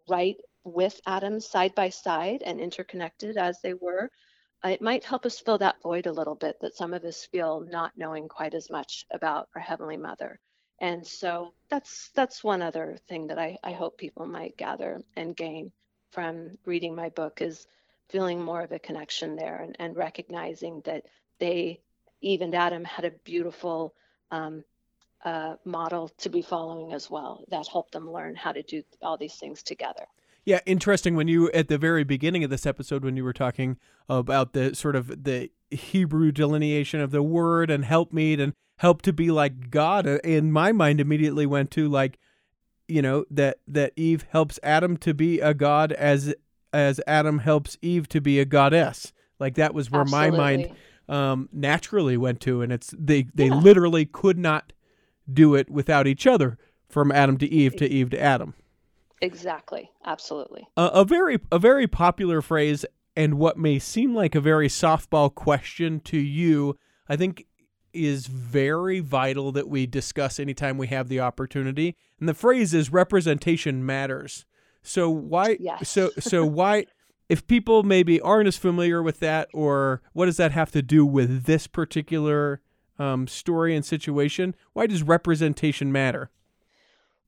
right with Adam side by side and interconnected as they were, it might help us fill that void a little bit that some of us feel not knowing quite as much about our Heavenly Mother. And so that's that's one other thing that I, I hope people might gather and gain from reading my book is feeling more of a connection there and, and recognizing that they, Eve and Adam, had a beautiful um, uh, model to be following as well that helped them learn how to do all these things together. Yeah, interesting. When you at the very beginning of this episode, when you were talking about the sort of the Hebrew delineation of the word and helpmeet and help to be like God, uh, in my mind immediately went to like, you know, that that Eve helps Adam to be a god as as Adam helps Eve to be a goddess. Like that was where Absolutely. my mind um, naturally went to, and it's they they yeah. literally could not do it without each other, from Adam to Eve to Eve to Adam. Exactly. Absolutely. Uh, a very a very popular phrase and what may seem like a very softball question to you, I think is very vital that we discuss anytime we have the opportunity. And the phrase is representation matters. So why yes. so so why if people maybe aren't as familiar with that or what does that have to do with this particular um, story and situation? Why does representation matter?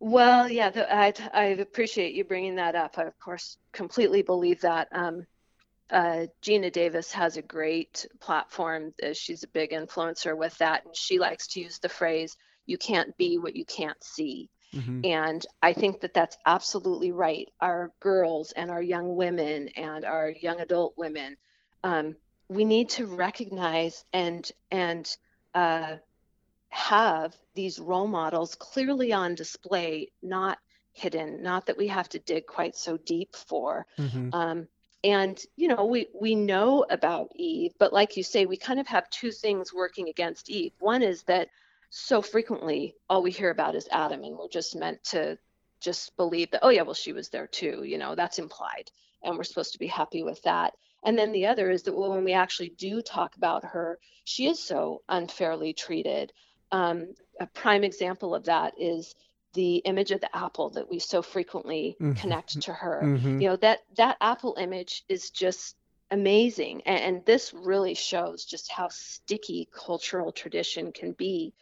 Well, yeah, the, I, I appreciate you bringing that up. I, of course, completely believe that. Um, uh, Geena Davis has a great platform. Uh, she's a big influencer with that, and she likes to use the phrase, you can't be what you can't see. Mm-hmm. And I think that that's absolutely right. Our girls and our young women and our young adult women, um, we need to recognize and and uh, have these role models clearly on display, not hidden, not that we have to dig quite so deep for. Mm-hmm. Um, and you know, we we know about Eve, but like you say, we kind of have two things working against Eve. One is that so frequently all we hear about is Adam, and we're just meant to just believe that, oh yeah, well she was there too. You know, that's implied, and we're supposed to be happy with that. And then the other is that well, when we actually do talk about her, she is so unfairly treated. Um, a prime example of that is the image of the apple that we so frequently mm-hmm. connect to her. Mm-hmm. You know that that apple image is just amazing, and, and, this really shows just how sticky cultural tradition can be.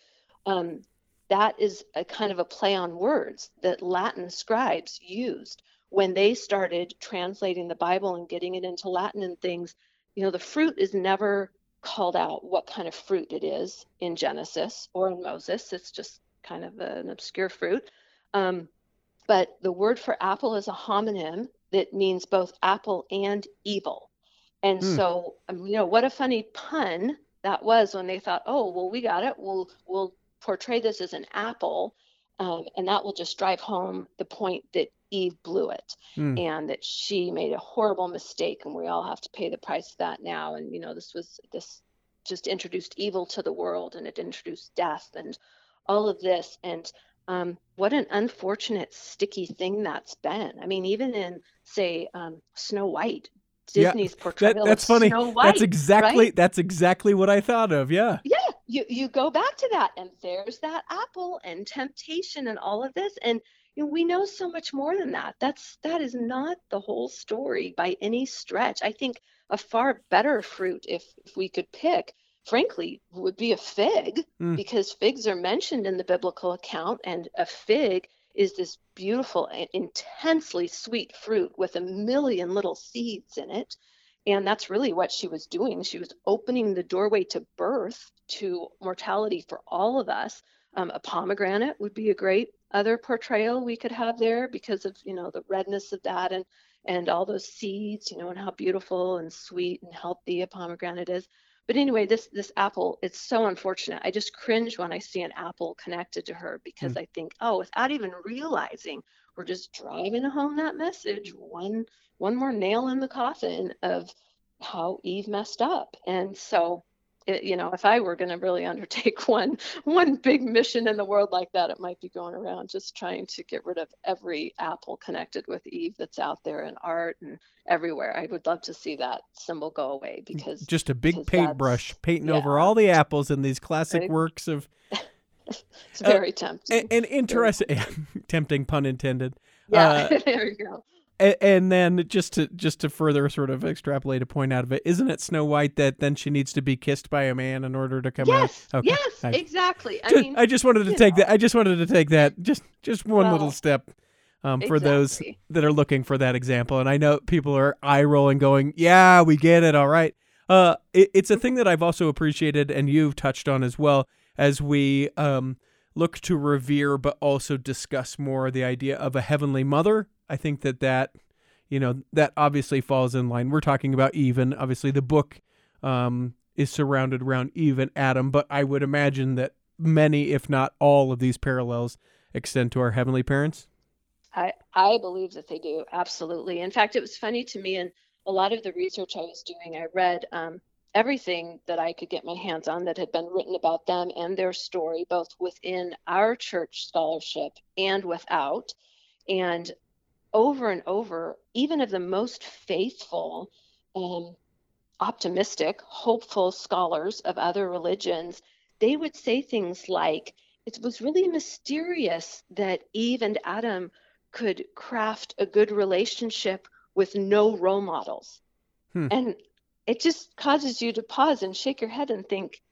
Um, that is a kind of a play on words that Latin scribes used when they started translating the Bible and getting it into Latin and things. You know, the fruit is never called out what kind of fruit it is in Genesis or in Moses. It's just kind of an obscure fruit. Um, but the word for apple is a homonym that means both apple and evil. And mm. so, um, you know, what a funny pun that was when they thought, oh, well, we got it. We'll we'll portray this as an apple, um, and that will just drive home the point that Eve blew it mm. and that she made a horrible mistake and we all have to pay the price of that now. And, you know, this was this just introduced evil to the world and it introduced death and all of this. And um, what an unfortunate, sticky thing that's been. I mean, even in, say, um, Snow White, Disney's yeah, portrayal that, that's funny. Snow White. That's exactly right? that's exactly what I thought of. Yeah. Yeah. You you go back to that, and there's that apple and temptation and all of this, and you know, we know so much more than that. That's that is not the whole story by any stretch. I think a far better fruit, if if we could pick, frankly, would be a fig, mm. because figs are mentioned in the biblical account, and a fig is this beautiful and intensely sweet fruit with a million little seeds in it. And that's really what she was doing. She was opening the doorway to birth, to mortality for all of us. Um, a pomegranate would be a great other portrayal we could have there because of you know the redness of that and and all those seeds you know and how beautiful and sweet and healthy a pomegranate is but anyway this this apple it's so unfortunate i just cringe when i see an apple connected to her because mm. i think oh without even realizing we're just driving home that message one one more nail in the coffin of how eve messed up and so it, you know, if I were going to really undertake one one big mission in the world like that, it might be going around just trying to get rid of every apple connected with Eve that's out there in art and everywhere. I would love to see that symbol go away because just a big paintbrush painting yeah. over all the apples in these classic right. works of. it's very uh, tempting. And, and interesting, tempting pun intended. Yeah, uh, there you go and then just to just to further sort of extrapolate a point out of it, isn't it Snow White that then she needs to be kissed by a man in order to come yes, out? Okay. Yes, I, exactly. I just, mean, I just wanted to take know. that. I just wanted to take that just just one well, little step um, for exactly. those that are looking for that example. And I know people are eye rolling, going, "Yeah, we get it. All right." Uh, it, it's a thing that I've also appreciated, and you've touched on as well as we um, look to revere, but also discuss more the idea of a heavenly mother I think that that, you know, that obviously falls in line. We're talking about even. obviously the book um, is surrounded around Eve and Adam, but I would imagine that many, if not all, of these parallels extend to our heavenly parents. I I believe that they do absolutely. In fact, it was funny to me, and a lot of the research I was doing, I read um, everything that I could get my hands on that had been written about them and their story, both within our church scholarship and without. And over and over, even of the most faithful, um, optimistic, hopeful scholars of other religions, they would say things like, it was really mysterious that Eve and Adam could craft a good relationship with no role models. Hmm. And it just causes you to pause and shake your head and think,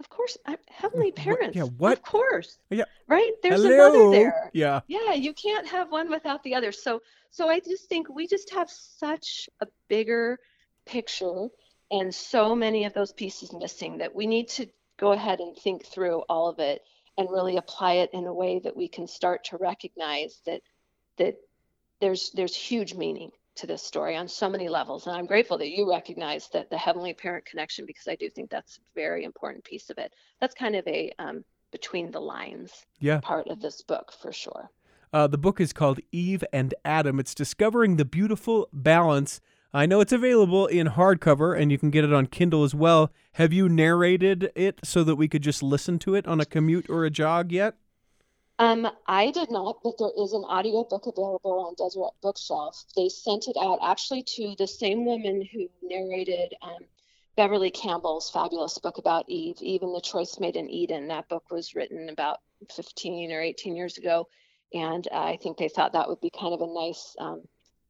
of course, I'm heavenly parents. Yeah, what? Of course. Yeah. Right? There's Hello? a mother there. Yeah. Yeah, you can't have one without the other. So so I just think we just have such a bigger picture and so many of those pieces missing that we need to go ahead and think through all of it and really apply it in a way that we can start to recognize that that there's there's huge meaning to this story on so many levels. And I'm grateful that you recognize that the heavenly parent connection because I do think that's a very important piece of it. That's kind of a um, between the lines yeah. part of this book for sure. Uh, the book is called Eve and Adam. It's discovering the beautiful balance. I know it's available in hardcover and you can get it on Kindle as well. Have you narrated it so that we could just listen to it on a commute or a jog yet? Um, I did not, but there is an audiobook available on Deseret Bookshelf. They sent it out actually to the same woman who narrated um, Beverly Campbell's fabulous book about Eve, Even the Choice Made in Eden. That book was written about 15 or 18 years ago. And uh, I think they thought that would be kind of a nice um,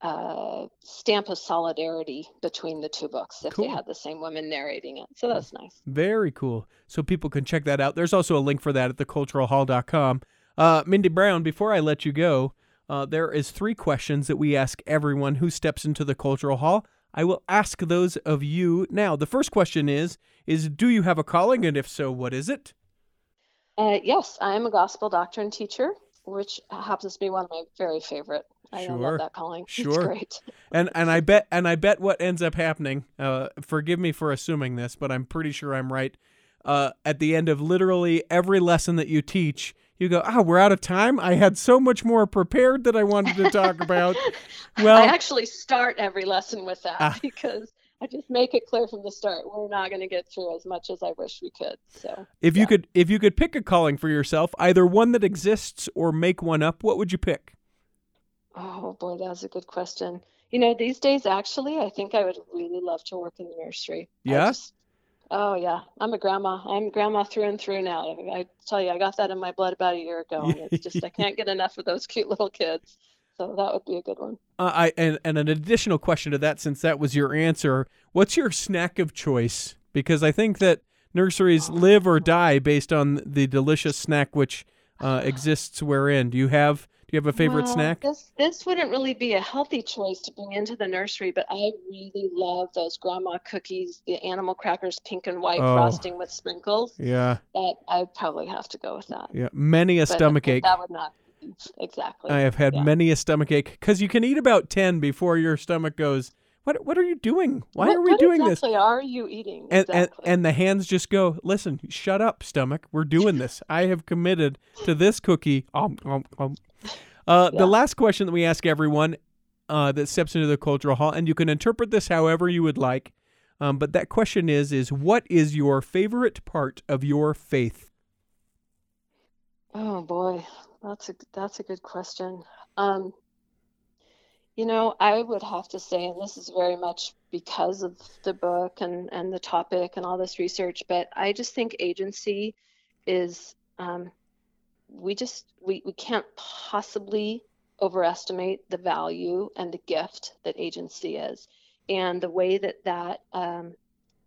uh, stamp of solidarity between the two books if cool. they had the same woman narrating it. So that's nice. Very cool. So people can check that out. There's also a link for that at theculturalhall.com. Uh, Mindy Brown, before I let you go, uh, there is three questions that we ask everyone who steps into the cultural hall. I will ask those of you now. The first question is: Is do you have a calling, and if so, what is it? Uh, yes, I am a gospel doctrine teacher, which happens to be one of my very favorite. I sure. love that calling. Sure, it's great. and and I bet and I bet what ends up happening. Uh, forgive me for assuming this, but I'm pretty sure I'm right. Uh, at the end of literally every lesson that you teach, you go, oh, we're out of time. I had so much more prepared that I wanted to talk about. Well, I actually start every lesson with that uh, because I just make it clear from the start we're not going to get through as much as I wish we could. So, if yeah. you could, if you could pick a calling for yourself, either one that exists or make one up, what would you pick? Oh boy, that's a good question. You know, these days, actually, I think I would really love to work in the nursery. Yeah. Oh yeah, I'm a grandma. I'm grandma through and through now. I tell you, I got that in my blood about a year ago. It's just I can't get enough of those cute little kids. So that would be a good one. Uh, I and, and an additional question to that, since that was your answer, what's your snack of choice? Because I think that nurseries live or die based on the delicious snack which uh, exists wherein. Do you have do you have a favorite well, snack? This this wouldn't really be a healthy choice to bring into the nursery, but I really love those grandma cookies, the animal crackers, pink and white oh, frosting with sprinkles. Yeah. That I'd probably have to go with that. Yeah, many a but stomach ache. That would not exactly. I have had yeah. many a stomach ache because you can eat about ten before your stomach goes. What what are you doing? Why what, are we doing exactly this? Are you eating? And, exactly. and and the hands just go. Listen, shut up, stomach. We're doing this. I have committed to this cookie. Um, um, um. Uh, yeah. The last question that we ask everyone uh, that steps into the cultural hall, and you can interpret this however you would like. Um, but that question is is what is your favorite part of your faith? Oh boy, that's a that's a good question. Um, you know, I would have to say, and this is very much because of the book and and the topic and all this research, but I just think agency is um, we just we, we can't possibly overestimate the value and the gift that agency is and the way that that um,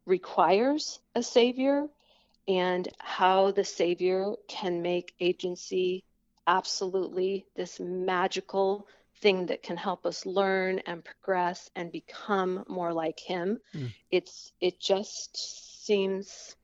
requires a savior and how the savior can make agency absolutely this magical thing that can help us learn and progress and become more like him mm. it's it just seems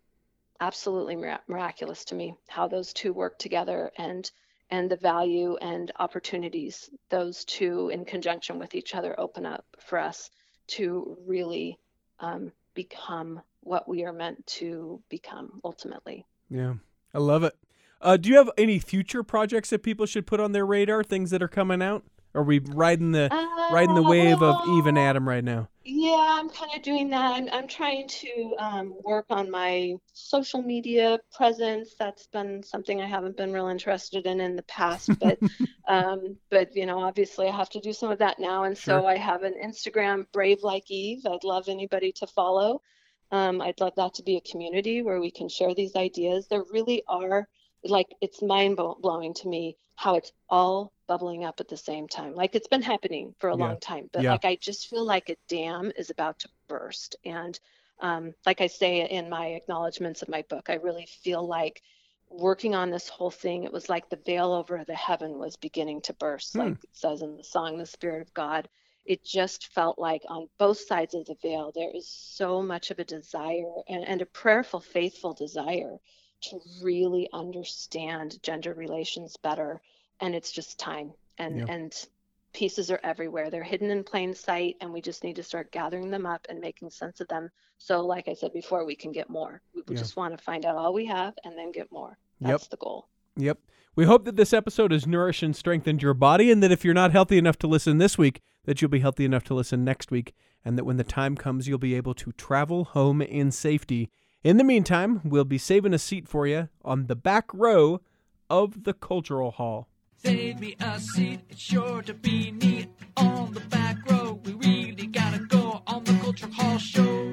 absolutely miraculous to me how those two work together and and the value and opportunities those two in conjunction with each other open up for us to really um, become what we are meant to become ultimately. Yeah, I love it. Uh, do you have any future projects that people should put on their radar? Things that are coming out? Are we riding the uh, riding the wave of Eve and Adam right now? Yeah, I'm kind of doing that. I'm, I'm trying to um, work on my social media presence. That's been something I haven't been real interested in in the past, but um, but you know, obviously, I have to do some of that now. And sure. so I have an Instagram, Brave Like Eve. I'd love anybody to follow. Um, I'd love that to be a community where we can share these ideas. There really are like it's mind blowing to me how it's all bubbling up at the same time. Like it's been happening for a yeah. long time, but yeah. like I just feel like a dam is about to burst. And um, like I say in my acknowledgments of my book, I really feel like working on this whole thing, it was like the veil over the heaven was beginning to burst, hmm. like it says in the song, The Spirit of God. It just felt like on both sides of the veil, there is so much of a desire and, and a prayerful, faithful desire to really understand gender relations better and it's just time. And yeah. and pieces are everywhere. They're hidden in plain sight and we just need to start gathering them up and making sense of them. So like i said before we can get more. We yeah. just want to find out all we have and then get more. That's yep. the goal. Yep. We hope that this episode has nourished and strengthened your body and that if you're not healthy enough to listen this week that you'll be healthy enough to listen next week and that when the time comes you'll be able to travel home in safety in the meantime, we'll be saving a seat for you on the back row of the Cultural Hall. Save me a seat, it's sure to be neat on the back row. We really gotta go on the Cultural Hall show.